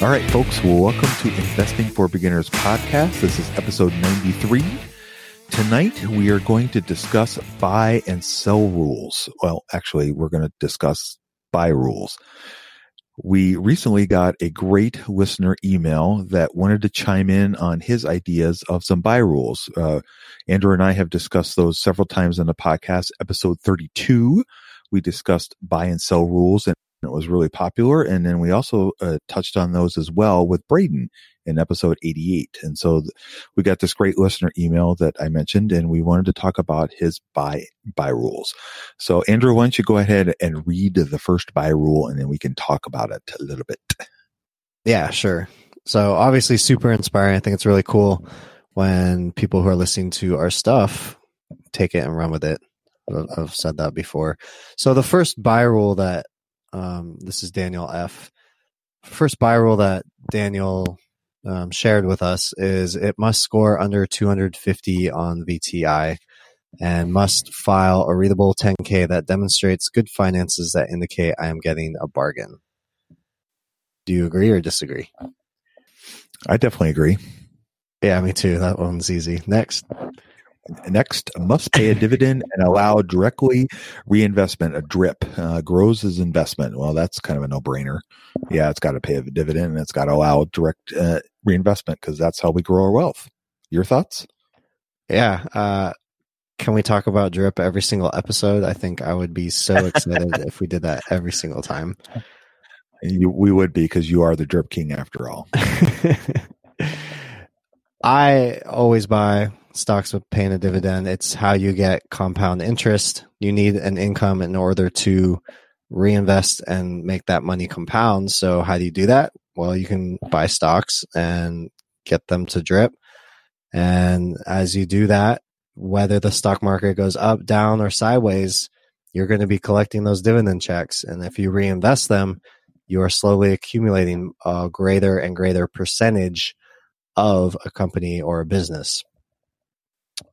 All right, folks, welcome to Investing for Beginners podcast. This is episode 93. Tonight, we are going to discuss buy and sell rules. Well, actually, we're going to discuss buy rules. We recently got a great listener email that wanted to chime in on his ideas of some buy rules. Uh, Andrew and I have discussed those several times in the podcast. Episode 32, we discussed buy and sell rules and it was really popular. And then we also uh, touched on those as well with Braden in episode 88. And so th- we got this great listener email that I mentioned and we wanted to talk about his buy, buy rules. So Andrew, why don't you go ahead and read the first buy rule and then we can talk about it a little bit. Yeah, sure. So obviously super inspiring. I think it's really cool when people who are listening to our stuff take it and run with it. I've said that before. So the first buy rule that um, this is Daniel F. First buy rule that Daniel um, shared with us is it must score under 250 on VTI and must file a readable 10K that demonstrates good finances that indicate I am getting a bargain. Do you agree or disagree? I definitely agree. Yeah, me too. That one's easy. Next. Next, must pay a dividend and allow directly reinvestment, a drip, uh, grows as investment. Well, that's kind of a no brainer. Yeah, it's got to pay a dividend and it's got to allow direct uh, reinvestment because that's how we grow our wealth. Your thoughts? Yeah. Uh, can we talk about drip every single episode? I think I would be so excited if we did that every single time. You, we would be because you are the drip king after all. I always buy stocks with paying a dividend. It's how you get compound interest. You need an income in order to reinvest and make that money compound. So how do you do that? Well, you can buy stocks and get them to drip. And as you do that, whether the stock market goes up, down, or sideways, you're going to be collecting those dividend checks. And if you reinvest them, you are slowly accumulating a greater and greater percentage of a company or a business.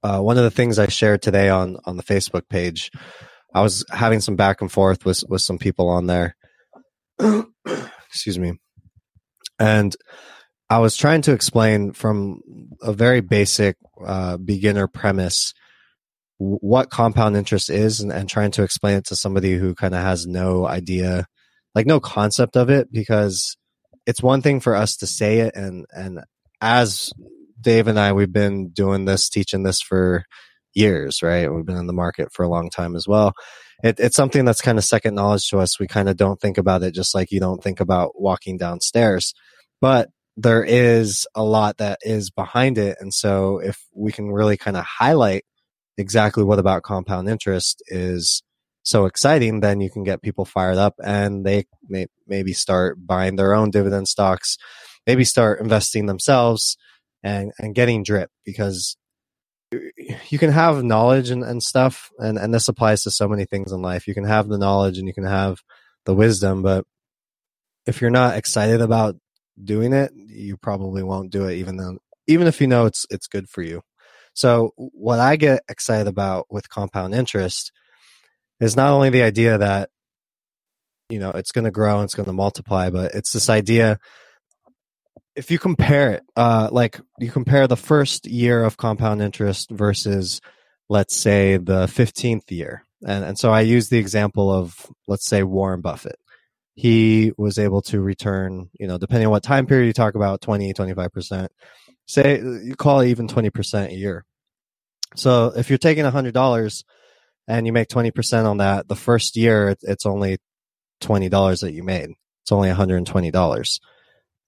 Uh, one of the things I shared today on on the Facebook page, I was having some back and forth with with some people on there. Excuse me, and I was trying to explain from a very basic uh, beginner premise what compound interest is, and, and trying to explain it to somebody who kind of has no idea, like no concept of it, because it's one thing for us to say it and and as Dave and I, we've been doing this, teaching this for years, right? We've been in the market for a long time as well. It, it's something that's kind of second knowledge to us. We kind of don't think about it just like you don't think about walking downstairs. But there is a lot that is behind it. And so if we can really kind of highlight exactly what about compound interest is so exciting, then you can get people fired up and they may maybe start buying their own dividend stocks, maybe start investing themselves and and getting drip because you can have knowledge and, and stuff and, and this applies to so many things in life you can have the knowledge and you can have the wisdom but if you're not excited about doing it, you probably won't do it even though even if you know it's it's good for you. So what I get excited about with compound interest is not only the idea that you know it's going to grow and it's going to multiply, but it's this idea if you compare it uh like you compare the first year of compound interest versus let's say the 15th year. And and so I use the example of let's say Warren Buffett he was able to return, you know, depending on what time period you talk about, 20, 25%. Say you call it even 20% a year. So if you're taking $100 and you make 20% on that, the first year it's only $20 that you made. It's only $120.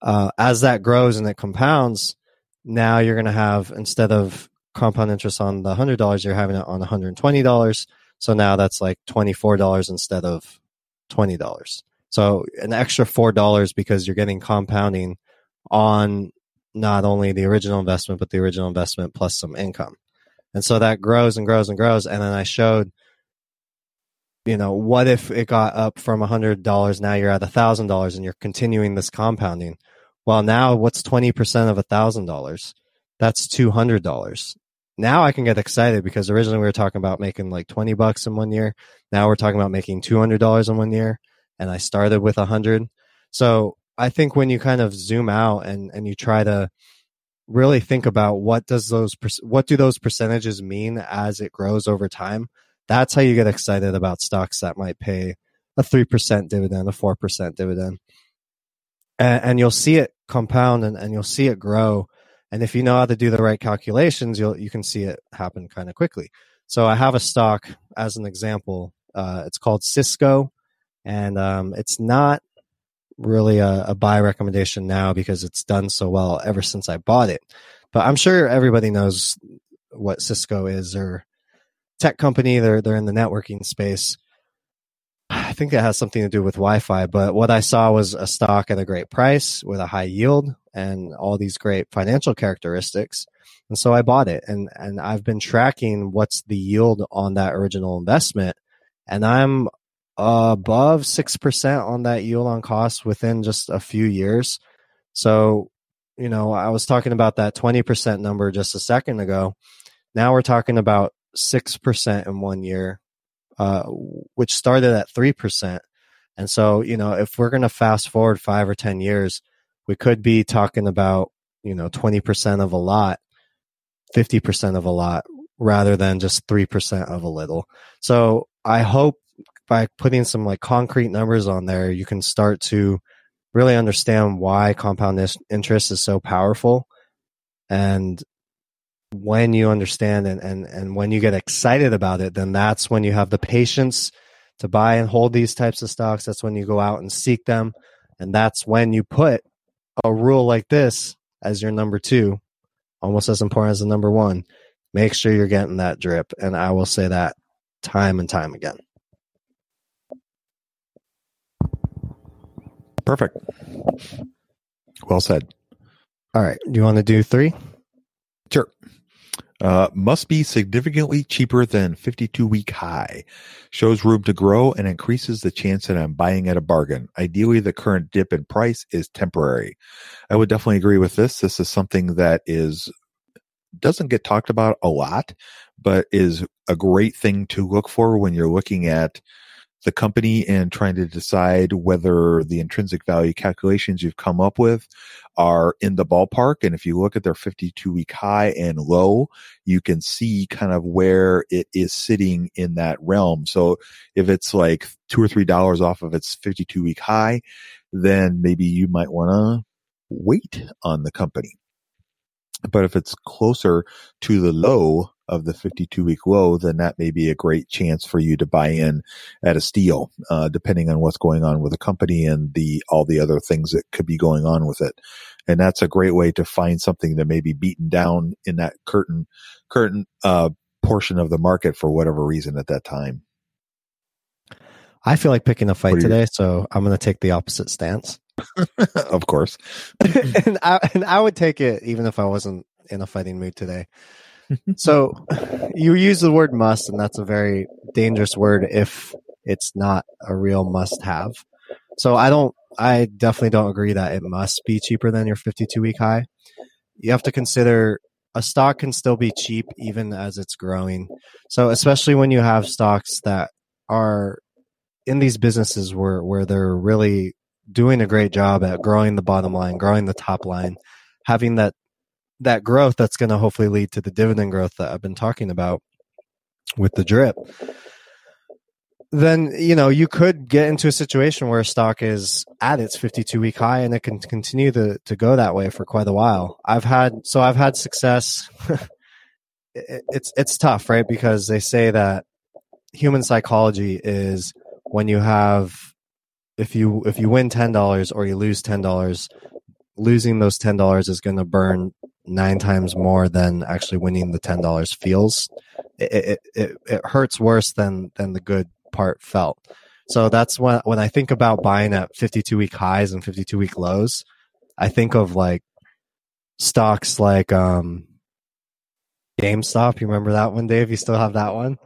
Uh, as that grows and it compounds, now you're going to have, instead of compound interest on the $100, you're having it on $120. So now that's like $24 instead of $20. So an extra four dollars because you're getting compounding on not only the original investment but the original investment plus some income. And so that grows and grows and grows. And then I showed, you know, what if it got up from a hundred dollars? Now you're at a thousand dollars and you're continuing this compounding. Well, now what's 20% of a thousand dollars? That's $200. Now I can get excited because originally we were talking about making like 20 bucks in one year. Now we're talking about making $200 in one year and I started with a hundred. So I think when you kind of zoom out and, and you try to really think about what does those, what do those percentages mean as it grows over time? That's how you get excited about stocks that might pay a 3% dividend, a 4% dividend. And, and you'll see it compound and, and you'll see it grow. And if you know how to do the right calculations, you'll, you can see it happen kind of quickly. So I have a stock as an example. Uh, it's called Cisco and um, it's not really a, a, buy recommendation now because it's done so well ever since I bought it. But I'm sure everybody knows what Cisco is or tech company. They're they're in the networking space. I think it has something to do with Wi-Fi. But what I saw was a stock at a great price with a high yield and all these great financial characteristics. And so I bought it and, and I've been tracking what's the yield on that original investment. And I'm above 6% on that yield on cost within just a few years. So, you know, I was talking about that 20% number just a second ago. Now we're talking about 6% in one year, uh, which started at 3%. And so, you know, if we're going to fast forward five or 10 years, we could be talking about, you know, 20% of a lot, 50% of a lot, rather than just 3% of a little. So I hope by putting some like concrete numbers on there, you can start to really understand why compound interest is so powerful. And when you understand and, and, and when you get excited about it, then that's when you have the patience to buy and hold these types of stocks. That's when you go out and seek them. And that's when you put a rule like this as your number two, almost as important as the number one. Make sure you're getting that drip. And I will say that time and time again. Perfect. Well said. All right. Do you want to do three? Sure. Uh, must be significantly cheaper than 52 week high. Shows room to grow and increases the chance that I'm buying at a bargain. Ideally, the current dip in price is temporary. I would definitely agree with this. This is something that is doesn't get talked about a lot, but is a great thing to look for when you're looking at the company and trying to decide whether the intrinsic value calculations you've come up with are in the ballpark. And if you look at their 52 week high and low, you can see kind of where it is sitting in that realm. So if it's like two or three dollars off of its 52 week high, then maybe you might want to wait on the company. But if it's closer to the low of the 52 week low, then that may be a great chance for you to buy in at a steal, uh, depending on what's going on with the company and the, all the other things that could be going on with it. And that's a great way to find something that may be beaten down in that curtain, curtain, uh, portion of the market for whatever reason at that time. I feel like picking a fight today, so I'm going to take the opposite stance. of course. and, I, and I would take it even if I wasn't in a fighting mood today so you use the word must, and that's a very dangerous word if it's not a real must have. So I don't, I definitely don't agree that it must be cheaper than your 52 week high. You have to consider a stock can still be cheap even as it's growing. So especially when you have stocks that are in these businesses where, where they're really doing a great job at growing the bottom line, growing the top line, having that that growth that's going to hopefully lead to the dividend growth that I've been talking about with the drip. Then you know you could get into a situation where a stock is at its 52 week high and it can continue to, to go that way for quite a while. I've had so i've had success. It, it's it's tough right? Because they say that human psychology is when you have if you if you win $10 or you lose $10 losing those $10 is going to burn nine times more than actually winning the $10 feels it, it, it, it hurts worse than than the good part felt. So that's when when I think about buying at 52 week highs and 52 week lows, I think of like stocks like um GameStop. You remember that one, Dave? You still have that one?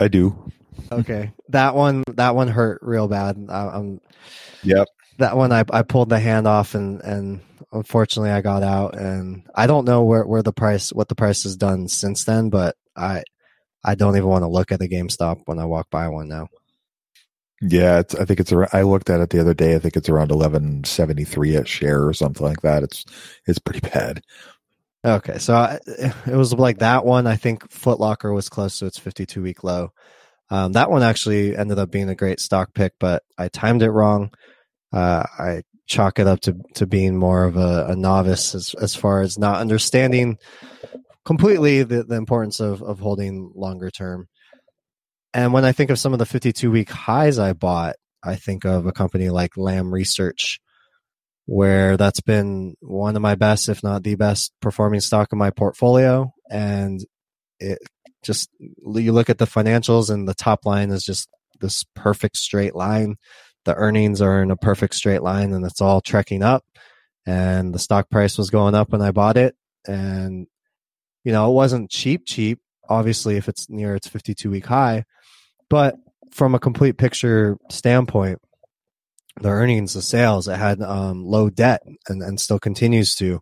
I do. Okay, that one that one hurt real bad. I, I'm. Yep. That one I I pulled the hand off and and unfortunately I got out and I don't know where where the price what the price has done since then, but I I don't even want to look at a GameStop when I walk by one now. Yeah, it's, I think it's around, I looked at it the other day. I think it's around eleven seventy three a share or something like that. It's it's pretty bad. Okay, so I, it was like that one. I think Footlocker was close to its fifty two week low. Um, that one actually ended up being a great stock pick, but I timed it wrong. Uh, I chalk it up to to being more of a, a novice as as far as not understanding completely the, the importance of, of holding longer term. And when I think of some of the 52 week highs I bought, I think of a company like Lam Research, where that's been one of my best, if not the best performing stock in my portfolio. And it just, you look at the financials and the top line is just this perfect straight line. The earnings are in a perfect straight line and it's all trekking up. And the stock price was going up when I bought it. And you know, it wasn't cheap, cheap, obviously, if it's near its 52 week high. But from a complete picture standpoint, the earnings, the sales, it had um, low debt and, and still continues to.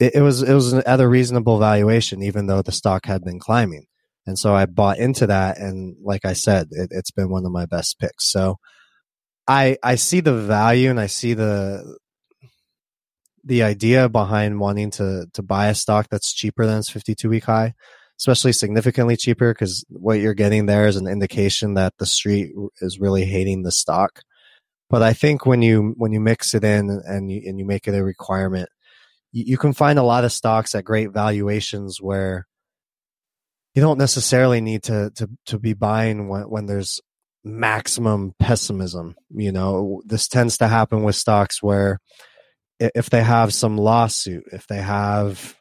It, it was it was at a reasonable valuation, even though the stock had been climbing. And so I bought into that, and like I said, it, it's been one of my best picks. So I I see the value and I see the the idea behind wanting to to buy a stock that's cheaper than its 52 week high especially significantly cheaper because what you're getting there is an indication that the street is really hating the stock but i think when you when you mix it in and you and you make it a requirement you, you can find a lot of stocks at great valuations where you don't necessarily need to to to be buying when when there's maximum pessimism you know? This tends to happen with stocks where if they have some lawsuit, if they have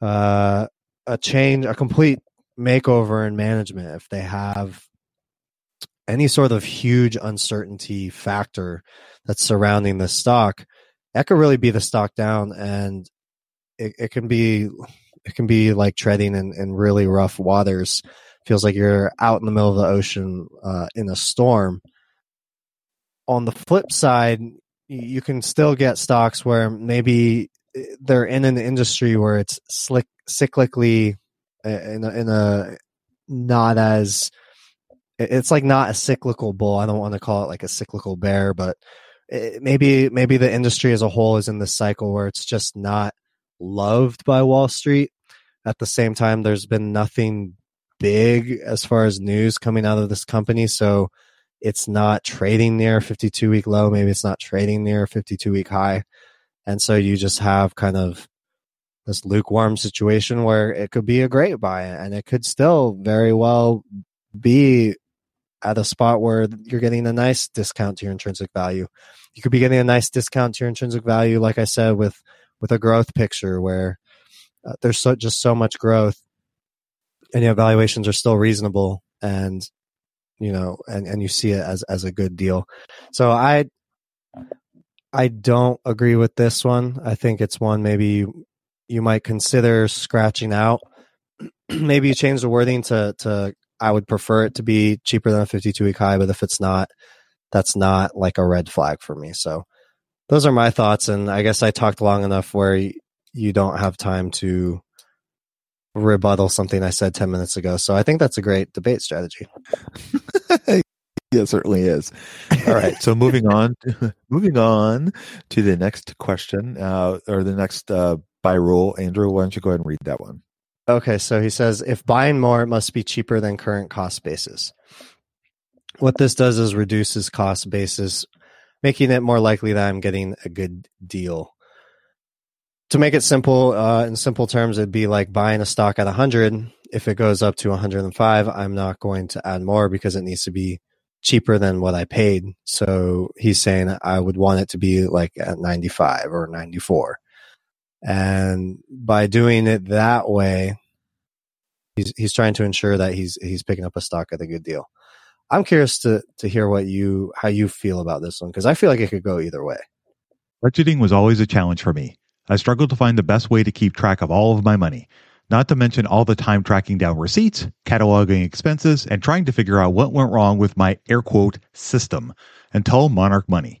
uh, a change, a complete makeover in management, if they have any sort of huge uncertainty factor that's surrounding the stock, that could really be the stock down, and it, it can be it can be like treading in, in really rough waters. Feels like you're out in the middle of the ocean uh, in a storm. On the flip side, you can still get stocks where maybe eh, they're in an industry where it's slick, cyclically eh, in a, in a not as it's like not a cyclical bull. I don't want to call it like a cyclical bear, but Eh, maybe maybe the industry as a whole is in this cycle where it's just not loved by Wall Street. At the same time, there's been nothing big as far as news coming out of this company, so it's not trading near 52 week low. Maybe it's not trading near 52 week high. And so you just have kind of this lukewarm situation where it could be a great buy and it could still very well be at a spot where you're getting a nice discount to your intrinsic value. You could be getting a nice discount to your intrinsic value, like I said, with with a growth picture where uh, there's so, just so much growth and your valuations are still reasonable and you know, and, and you see it as, as a good deal. So I, I don't agree with this one. I think it's one maybe you might consider scratching out. maybe you change the wording to, to I would prefer it to be cheaper than a 52 week high, but if it's not, that's not like a red flag for me. So those are my thoughts. And I guess I talked long enough where you don't have time to rebuttal something I said 10 minutes ago. So I think that's a great debate strategy. yeah, it certainly is. All right. So moving on, moving on to the next question, uh, or the next uh, buy rule. Andrew, why don't you go ahead and read that one? Okay. So he says if buying more, must be cheaper than current cost basis. What this does is reduces cost basis, making it more likely that I'm getting a good deal to make it simple, uh, in simple terms, it'd be like buying a stock at 100. If it goes up to 105, I'm not going to add more because it needs to be cheaper than what I paid. So he's saying I would want it to be like at 95 or 94. And by doing it that way, he's he's trying to ensure that he's he's picking up a stock at a good deal. I'm curious to to hear what you how you feel about this one because I feel like it could go either way. Budgeting was always a challenge for me. I struggled to find the best way to keep track of all of my money, not to mention all the time tracking down receipts, cataloging expenses, and trying to figure out what went wrong with my air quote system until Monarch Money.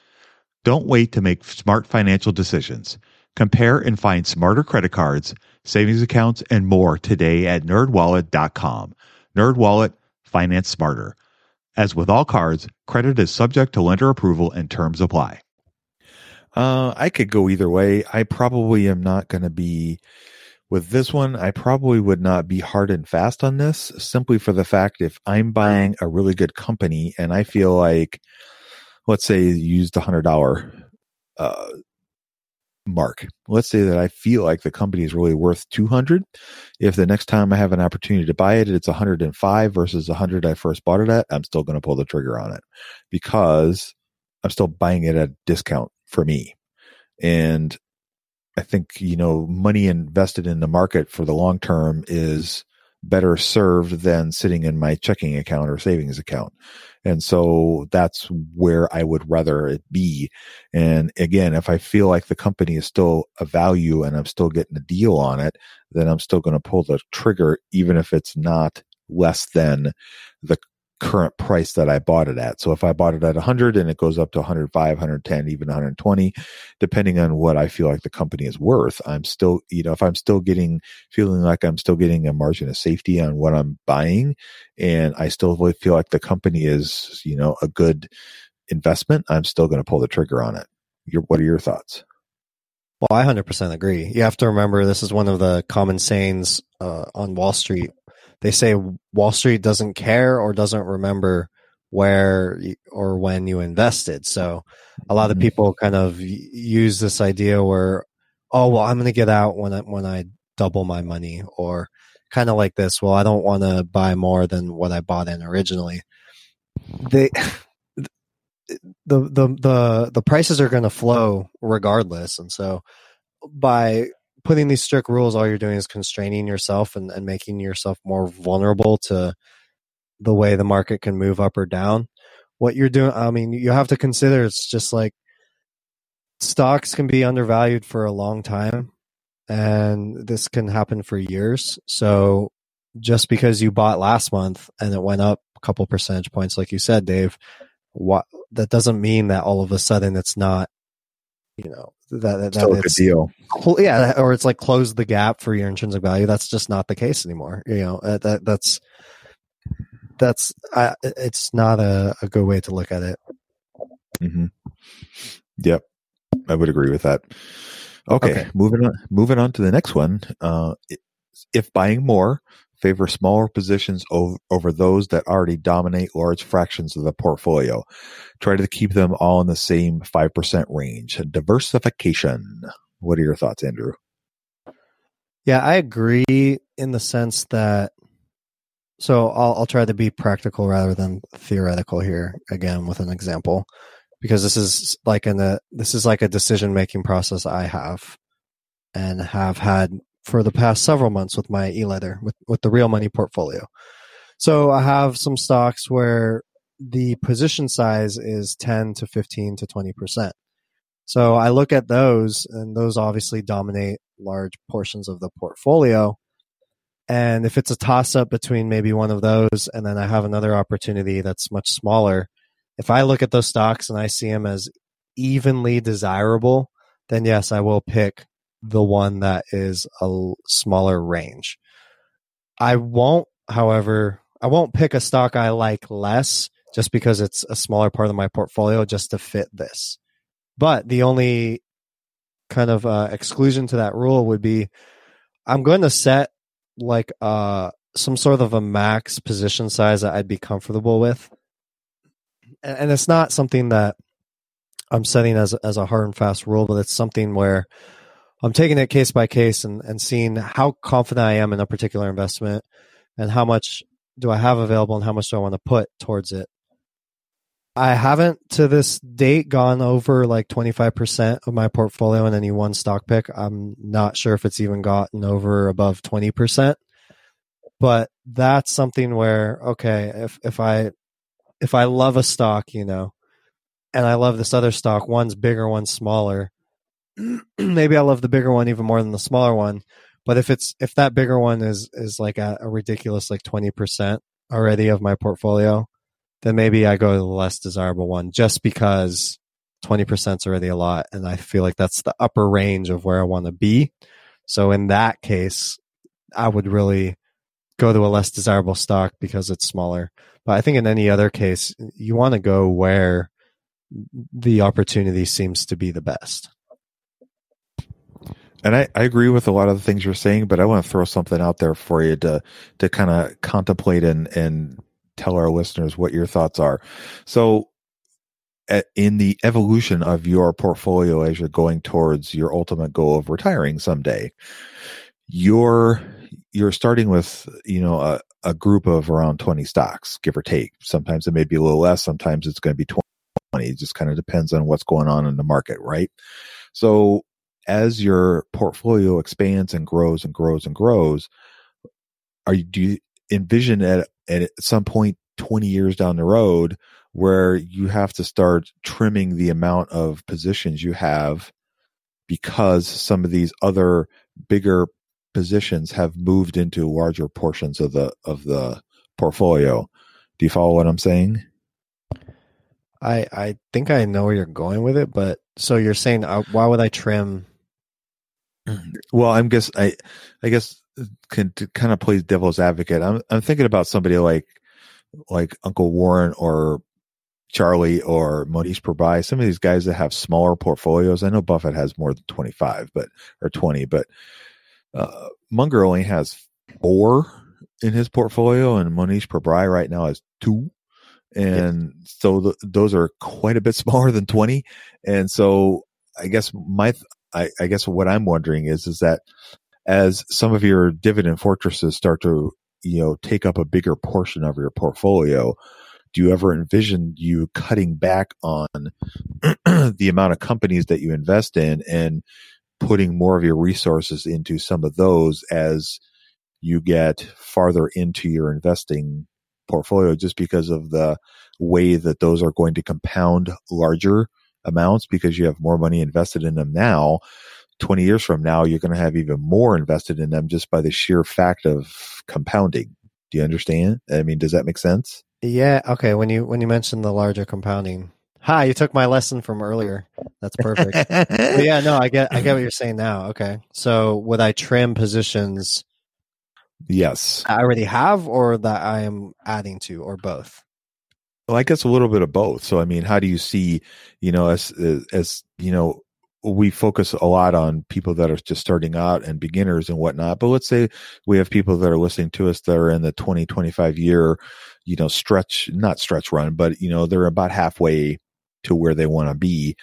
Don't wait to make smart financial decisions. Compare and find smarter credit cards, savings accounts, and more today at nerdwallet.com. Nerdwallet, finance smarter. As with all cards, credit is subject to lender approval and terms apply. Uh, I could go either way. I probably am not going to be with this one. I probably would not be hard and fast on this simply for the fact if I'm buying a really good company and I feel like let's say you used a hundred dollar uh, mark. Let's say that I feel like the company is really worth 200. If the next time I have an opportunity to buy it, it's 105 versus 100 I first bought it at, I'm still going to pull the trigger on it because I'm still buying it at a discount for me. And I think, you know, money invested in the market for the long term is better served than sitting in my checking account or savings account. And so that's where I would rather it be. And again, if I feel like the company is still a value and I'm still getting a deal on it, then I'm still going to pull the trigger, even if it's not less than the current price that I bought it at. So if I bought it at 100 and it goes up to 105, 110, even 120, depending on what I feel like the company is worth, I'm still, you know, if I'm still getting, feeling like I'm still getting a margin of safety on what I'm buying and I still feel like the company is, you know, a good investment, I'm still going to pull the trigger on it. Your, what are your thoughts? Well, I 100% agree. You have to remember this is one of the common sayings uh, on Wall Street. They say Wall Street doesn't care or doesn't remember where or when you invested. So a lot of mm-hmm. people kind of use this idea where, oh, well, I'm going to get out when I, when I double my money or kind of like this. Well, I don't want to buy more than what I bought in originally. They, the the the the prices are going to flow regardless, and so by putting these strict rules, all you're doing is constraining yourself and, and making yourself more vulnerable to the way the market can move up or down. What you're doing, I mean, you have to consider it's just like stocks can be undervalued for a long time and this can happen for years. So just because you bought last month and it went up a couple percentage points, like you said, Dave, what that doesn't mean that all of a sudden it's not, you know, that, that, Still a good deal. Yeah, or it's like close the gap for your intrinsic value. That's just not the case anymore. You know, uh, that that's that's uh, it's not a, a good way to look at it. Mm-hmm. Yep, I would agree with that. Okay, okay, moving on. Moving on to the next one. Uh, if buying more, favor smaller positions over, over those that already dominate large fractions of the portfolio. Try to keep them all in the same 5% range. Diversification. What are your thoughts, Andrew? Yeah, I agree in the sense that so I'll, I'll try to be practical rather than theoretical here again with an example because this is like in a, uh, this is like a decision making process I have and have had for the past several months with my e-letter with, with the real money portfolio. So I have some stocks where the position size is 10 to 15 to 20%. So I look at those and those obviously dominate large portions of the portfolio. And if it's a toss up between maybe one of those and then I have another opportunity that's much smaller, if I look at those stocks and I see them as evenly desirable, then yes, I will pick the one that is a smaller range. I won't, however, I won't pick a stock I like less just because it's a smaller part of my portfolio just to fit this. But the only kind of uh, exclusion to that rule would be I'm going to set like uh, some sort of a max position size that I'd be comfortable with. And, it's not something that I'm setting as, as a hard and fast rule, but it's something where I'm taking it case by case and, and seeing how confident I am in a particular investment and how much do I have available and how much do I want to put towards it. I haven't to this date gone over like 25% of my portfolio in any one stock pick. I'm not sure if it's even gotten over above 20%. But that's something where okay, if if I if I love a stock, you know, and I love this other stock, one's bigger, one's smaller, maybe I love the bigger one even more than the smaller one. But if it's if that bigger one is is like a, a ridiculous like twenty percent already of my portfolio, then maybe I go to the less desirable one just because twenty percent is already a lot, and I feel like that's the upper range of where I want to be. So in that case, I would really go to a less desirable stock because it's smaller. But I think in any other case, you want to go where the opportunity seems to be the best and I, I agree with a lot of the things you're saying, but I want to throw something out there for you to to kind of contemplate and and tell our listeners what your thoughts are. So, in the evolution of your portfolio as you're going towards your ultimate goal of retiring someday, you're you're starting with you know a, a group of around 20 stocks, give or take. Sometimes it may be a little less. Sometimes it's going to be 20. It just kind of depends on what's going on in the market, right? So as your portfolio expands and grows and grows and grows, are you do you envision at at some point 20 years down the road where you have to start trimming the amount of positions you have because some of these other bigger positions have moved into larger portions of the of the portfolio. Do you follow what I'm saying? I I think I know where you're going with it, but so you're saying uh, why would I trim well, I'm guess I, I guess can to kind of play devil's advocate. I'm I'm thinking about somebody like like Uncle Warren or Charlie or Mohnish Pabrai, some of these guys that have smaller portfolios. I know Buffett has more than 25, but or 20, but uh, Munger only has four in his portfolio, and Mohnish Pabrai right now has two. And yeah. so the, those are quite a bit smaller than 20. And so I guess my, I, I guess what I'm wondering is, is that as some of your dividend fortresses start to, you know, take up a bigger portion of your portfolio, do you ever envision you cutting back on the amount of companies that you invest in and putting more of your resources into some of those as you get farther into your investing portfolio just because of the way that those are going to compound larger amounts because you have more money invested in them now 20 years from now you're going to have even more invested in them just by the sheer fact of compounding do you understand i mean does that make sense yeah. Okay. When you when you mentioned the larger compounding, hi, you took my lesson from earlier. That's perfect. yeah. No, I get I get what you're saying now. Okay. So would I trim positions? Yes. I already have, or that I am adding to, or both. Well, I guess a little bit of both. So, I mean, how do you see, you know, as as you know, we focus a lot on people that are just starting out and beginners and whatnot. But let's say we have people that are listening to us that are in the 20, 25 year, you know, stretch, not stretch run, but, you know, they're about halfway to where they want to be.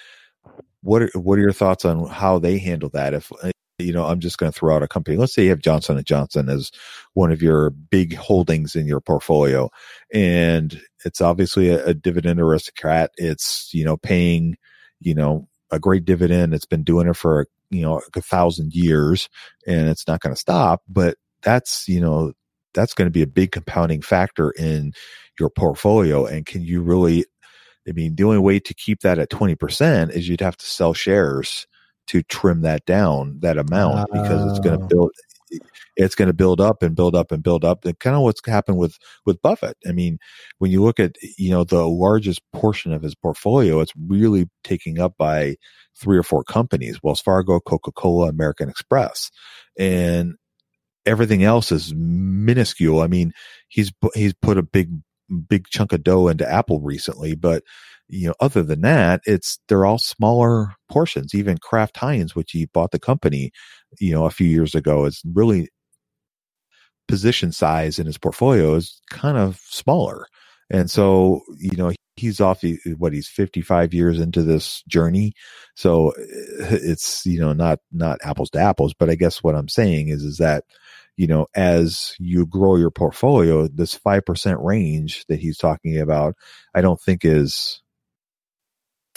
What are, what are your thoughts on how they handle that? If, you know, I'm just going to throw out a company. Let's say you have Johnson and Johnson as one of your big holdings in your portfolio and it's obviously a, a dividend aristocrat. It's, you know, paying, you know, a great dividend. It's been doing it for, you know, a thousand years and it's not going to stop. But that's, you know, that's going to be a big compounding factor in your portfolio. And can you really, I mean, the only way to keep that at 20% is you'd have to sell shares to trim that down, that amount, because it's going to build, it's going to build up and build up and build up. And kind of what's happened with with Buffett. I mean, when you look at you know the largest portion of his portfolio, it's really taking up by three or four companies: Wells Fargo, Coca Cola, American Express, and everything else is minuscule. I mean, he's he's put a big big chunk of dough into Apple recently, but you know, other than that, it's they're all smaller portions. Even Kraft Heinz, which he bought the company, you know, a few years ago, is really position size in his portfolio is kind of smaller. And so, you know, he's off what he's 55 years into this journey. So eh, it's, you know, not, not apples to apples, but I guess what I'm saying is, is that, you know, as you grow your portfolio, this 5% range that he's talking about, I don't think is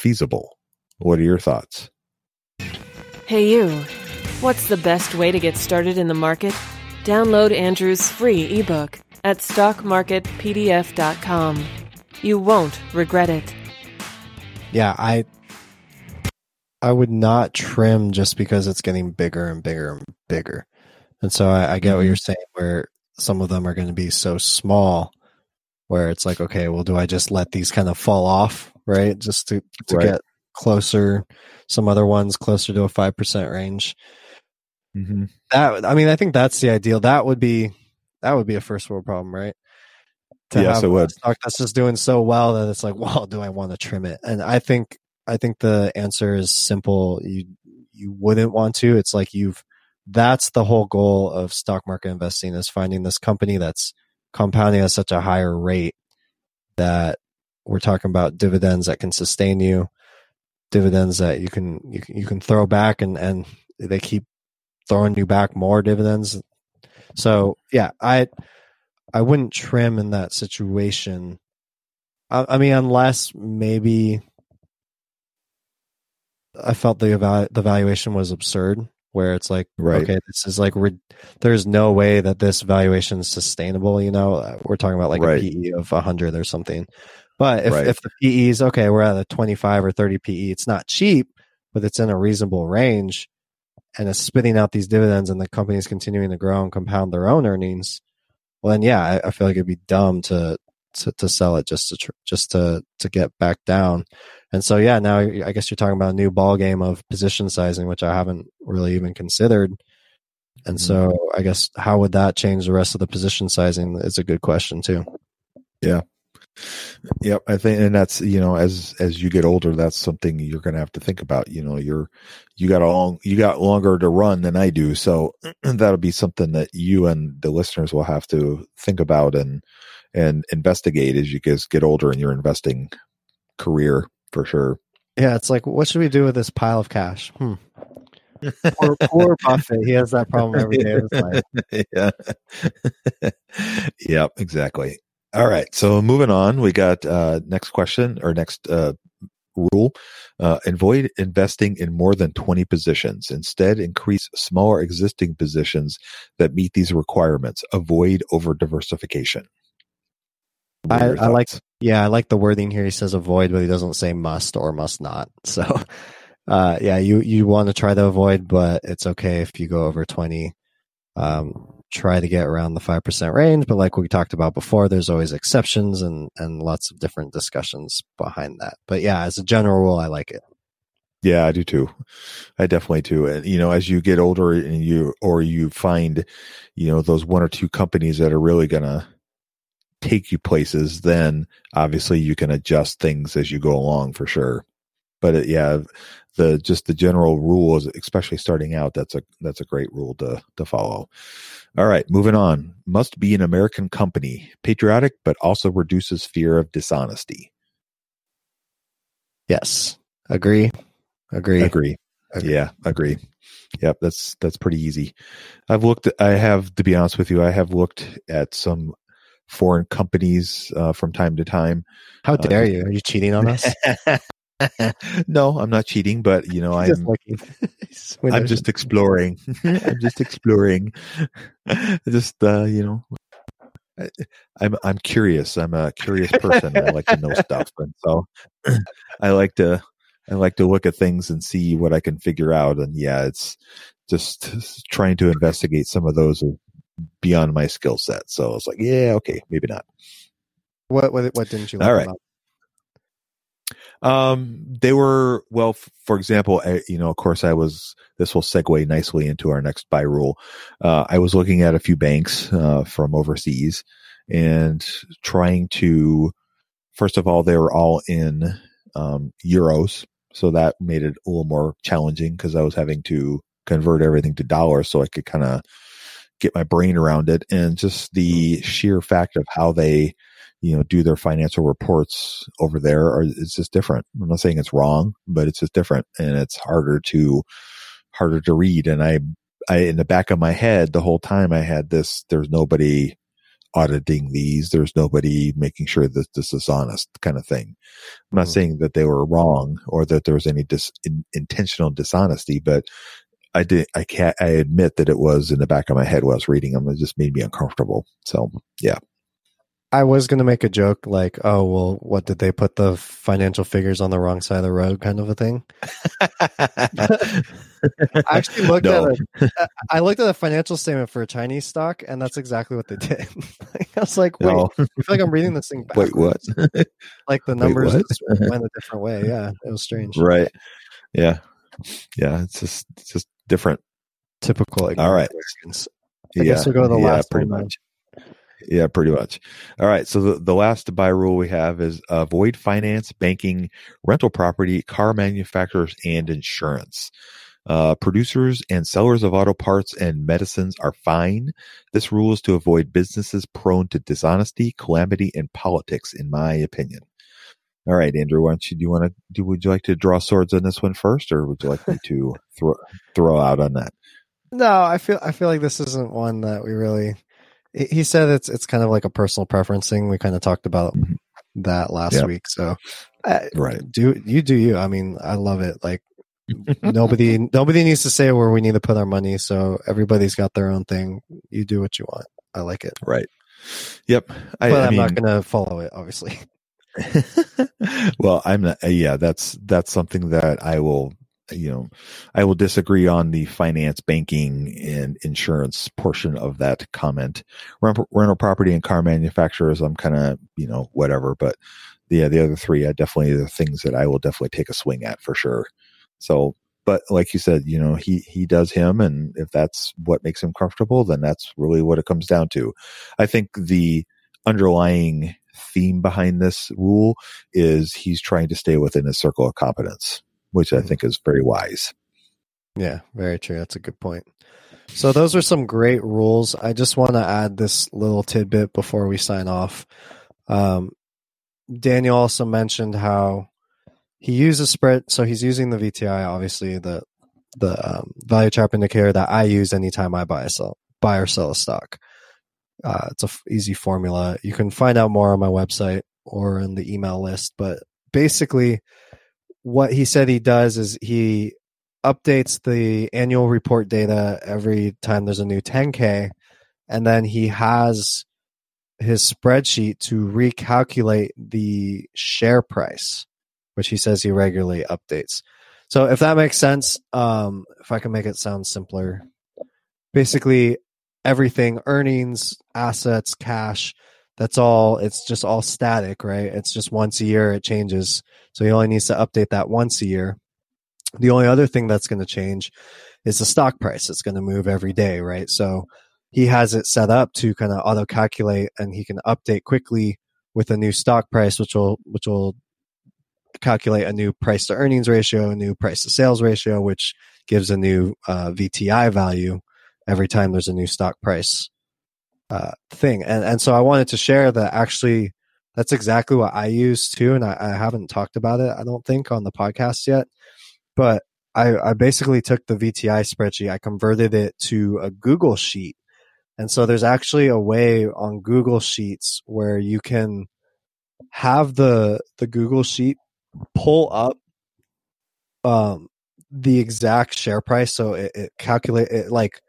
feasible. What are your thoughts? Hey, you. What's the best way to get started in the market? Download Andrew's free ebook at stockmarketpdf.com. You won't regret it. Yeah, I I would not trim just because it's getting bigger and bigger and bigger. And so I, I get what mm-hmm. you're saying where some of them are going to be so small where it's like, okay, well, do I just let these kind of fall off, right? Just to, to right. get closer, some other ones closer to a 5% range. Mm-hmm. That, I mean, I think that's the ideal. That would be, that would be a first world problem, right? To yes, it would. Stock that's just doing so well that it's like, well, do I want to trim it? And I think, I think the answer is simple. You, you wouldn't want to. It's like you've, that's the whole goal of stock market investing is finding this company that's compounding at such a higher rate that we're talking about dividends that can sustain you, dividends that you can you can, you can throw back and and they keep throwing you back more dividends. So yeah, I I wouldn't trim in that situation. I, I mean, unless maybe I felt the the valuation was absurd where it's like, right. okay, this is like, re- there's no way that this valuation is sustainable. You know, uh, we're talking about like right. a PE of 100 or something. But if, right. if the PE is okay, we're at a 25 or 30 PE, it's not cheap, but it's in a reasonable range and it's spitting out these dividends and the company's continuing to grow and compound their own earnings. Well, then, yeah, I, I feel like it'd be dumb to, to, to sell it just to, tr- just to, to get back down. And so, yeah, now I guess you're talking about a new ball game of position sizing, which I haven't really even considered. And mm-hmm. so, I guess how would that change the rest of the position sizing is a good question too. Yeah. Yep, I think, and that's you know, as as you get older, that's something you're going to have to think about. You know, you're you got a long, you got longer to run than I do, so that'll be something that you and the listeners will have to think about and and investigate as you guys get older in your investing career for sure. Yeah, it's like, what should we do with this pile of cash? Hmm. poor, poor Buffett. He has that problem every day of his life. yeah. yep, exactly. All right. So moving on, we got uh next question or next uh rule. Uh, avoid investing in more than 20 positions. Instead, increase smaller existing positions that meet these requirements. Avoid over diversification. I, I like, yeah, I like the wording here. He says avoid, but he doesn't say must or must not. So, uh, yeah, you, you want to try to avoid, but it's okay if you go over 20. Um, try to get around the 5% range. But like we talked about before, there's always exceptions and, and lots of different discussions behind that. But yeah, as a general rule, I like it. Yeah, I do too. I definitely do. And you know, as you get older and you or you find, you know, those one or two companies that are really gonna take you places, then obviously you can adjust things as you go along for sure. But it, yeah, the just the general rules, especially starting out, that's a that's a great rule to to follow. All right, moving on. Must be an American company, patriotic, but also reduces fear of dishonesty. Yes, agree, agree, agree. agree. Yeah, agree. Yep, that's that's pretty easy. I've looked. I have to be honest with you. I have looked at some foreign companies uh, from time to time. How uh, dare uh, you? Are you cheating on us? no, I'm not cheating, but you know, I'm I'm just exploring. I'm just exploring. just uh, you know, I, I'm I'm curious. I'm a curious person. I like to know stuff, and so I like to I like to look at things and see what I can figure out. And yeah, it's just trying to investigate some of those beyond my skill set. So I was like, yeah, okay, maybe not. What what what didn't you? Like All right. About? Um, they were well. F- for example, I, you know, of course, I was. This will segue nicely into our next buy rule. Uh, I was looking at a few banks uh, from overseas and trying to. First of all, they were all in um, euros, so that made it a little more challenging because I was having to convert everything to dollars so I could kind of get my brain around it and just the sheer fact of how they you know do their financial reports over there or it's just different. I'm not saying it's wrong but it's just different and it's harder to harder to read and i i in the back of my head the whole time i had this there's nobody auditing these there's nobody making sure that this is honest kind of thing. I'm not mm-hmm. saying that they were wrong or that there was any dis, in, intentional dishonesty but I did. I can't. I admit that it was in the back of my head while I was reading them. It just made me uncomfortable. So yeah. I was going to make a joke like, "Oh, well, what did they put the financial figures on the wrong side of the road?" kind of a thing. I actually looked no. at it. I looked at a financial statement for a Chinese stock, and that's exactly what they did. I was like, "Wait, no. I feel like I'm reading this thing backwards." Wait, what? like the numbers Wait, went a different way. Yeah, it was strange. Right. Yeah. Yeah. It's just it's just different. Typical. All right. I yeah. guess we'll go to the yeah, last pretty one. much. Yeah, pretty much. All right. So the, the last buy rule we have is avoid finance, banking, rental property, car manufacturers, and insurance. Uh, producers and sellers of auto parts and medicines are fine. This rule is to avoid businesses prone to dishonesty, calamity, and politics, in my opinion. All right, Andrew, why don't you do you want to do would you like to draw swords on this one first or would you like me to throw throw out on that? No, I feel I feel like this isn't one that we really he said it's it's kind of like a personal preference thing. We kind of talked about mm-hmm. that last yep. week. So uh, right. Do you do you. I mean, I love it. Like nobody nobody needs to say where we need to put our money, so everybody's got their own thing. You do what you want. I like it. Right. Yep. I, but I am not going to follow it, obviously. well, I'm not, uh, yeah, that's, that's something that I will, you know, I will disagree on the finance, banking, and insurance portion of that comment. Rental, rental property and car manufacturers, I'm kind of, you know, whatever. But yeah, the other three, I definitely the things that I will definitely take a swing at for sure. So, but like you said, you know, he he does him, and if that's what makes him comfortable, then that's really what it comes down to. I think the underlying theme behind this rule is he's trying to stay within his circle of competence, which I Mhm. think is very wise. Yeah, very true. That's a good point. So those are some great rules. I just want to add this little tidbit before we sign off. Um, Daniel also mentioned how he uses spread. So he's using the VTI, obviously the the um, value trap indicator that I use anytime I buy a sell, buy or sell a stock. Uh, it's a f- easy formula. You can find out more on my website or in the email list. But basically, what he said he does is he updates the annual report data every time there's a new 10K. And then he has his spreadsheet to recalculate the share price, which he says he regularly updates. So if that makes sense, um, if I can make it sound simpler, basically everything earnings, assets, cash, that's all it's just all static, right? It's just once a year it changes. So he only needs to update that once a year. The only other thing that's going to change is the stock price. It's going to move every day, right? So he has it set up to kind of auto calculate and he can update quickly with a new stock price, which will, which will calculate a new price to earnings ratio, a new price to sales ratio, which gives a new uh, VTI value every time there's a new stock price uh, thing. And, and so I wanted to share that actually that's exactly what I use too. And I, I haven't talked about it, I don't think, on the podcast yet. But I, I basically took the VTI spreadsheet, I converted it to a Google sheet. And so there's actually a way on Google Sheets where you can have the the Google sheet pull up um the exact share price so it, it calculate it like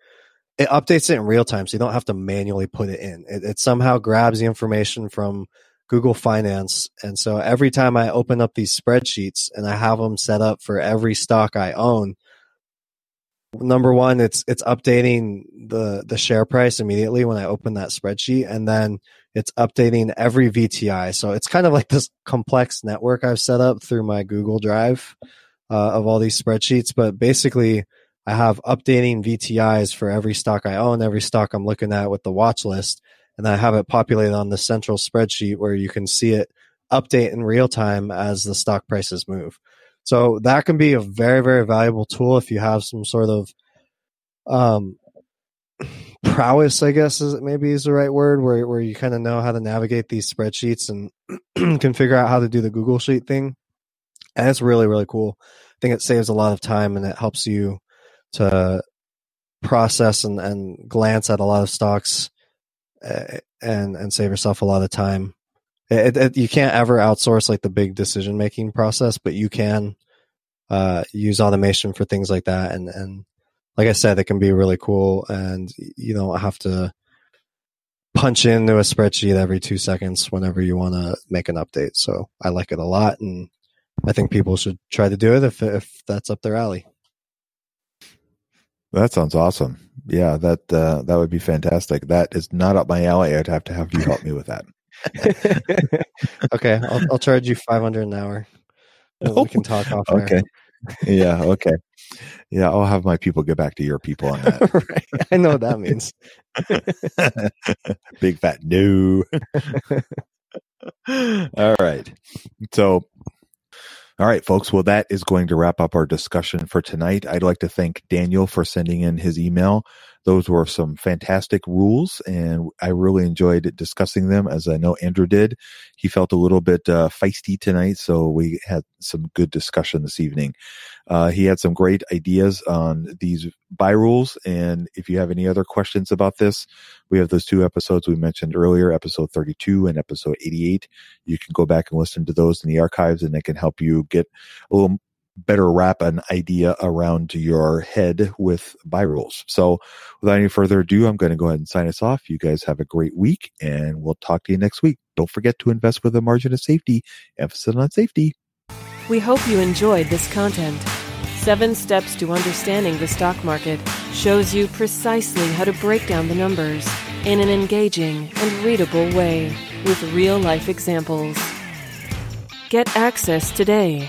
it updates it in real time so you don't have to manually put it in. It, it somehow grabs the information from google finance and so every time i open up these spreadsheets and i have them set up for every stock i own number one it's it's updating the the share price immediately when i open that spreadsheet and then it's updating every vti so it's kind of like this complex network i've set up through my google drive uh, of all these spreadsheets but basically i have updating vtis for every stock i own every stock i'm looking at with the watch list and i have it populated on the central spreadsheet where you can see it update in real time as the stock prices move so that can be a very, very valuable tool if you have some sort of um, prowess, I guess is maybe is the right word, where where you kind of know how to navigate these spreadsheets and can figure out how to do the Google Sheet thing. And it's really, really cool. I think it saves a lot of time and it helps you to process and, and glance at a lot of stocks uh, and and save yourself a lot of time it, it, you can't ever outsource like the big decision making process, but you can uh, use automation for things like that. And and like I said, it can be really cool, and you don't have to punch into a spreadsheet every two seconds whenever you want to make an update. So I like it a lot, and I think people should try to do it if if that's up their alley. That sounds awesome. Yeah, that uh, that would be fantastic. That is not up my alley. I'd have to have you help me with that. okay, I'll, I'll charge you five hundred an hour. We can talk off. Okay. Yeah. Okay. Yeah, I'll have my people get back to your people on that. right. I know what that means. Big fat no. all right. So, all right, folks. Well, that is going to wrap up our discussion for tonight. I'd like to thank Daniel for sending in his email. Those were some fantastic rules, and I really enjoyed discussing them, as I know Andrew did. He felt a little bit uh, feisty tonight, so we had some good discussion this evening. Uh, he had some great ideas on these buy rules, and if you have any other questions about this, we have those two episodes we mentioned earlier, episode 32 and episode 88. You can go back and listen to those in the archives, and it can help you get a little better wrap an idea around your head with buy rules. So without any further ado, I'm going to go ahead and sign us off. You guys have a great week and we'll talk to you next week. Don't forget to invest with a margin of safety, emphasis on safety. We hope you enjoyed this content. Seven Steps to Understanding the Stock Market shows you precisely how to break down the numbers in an engaging and readable way with real life examples. Get access today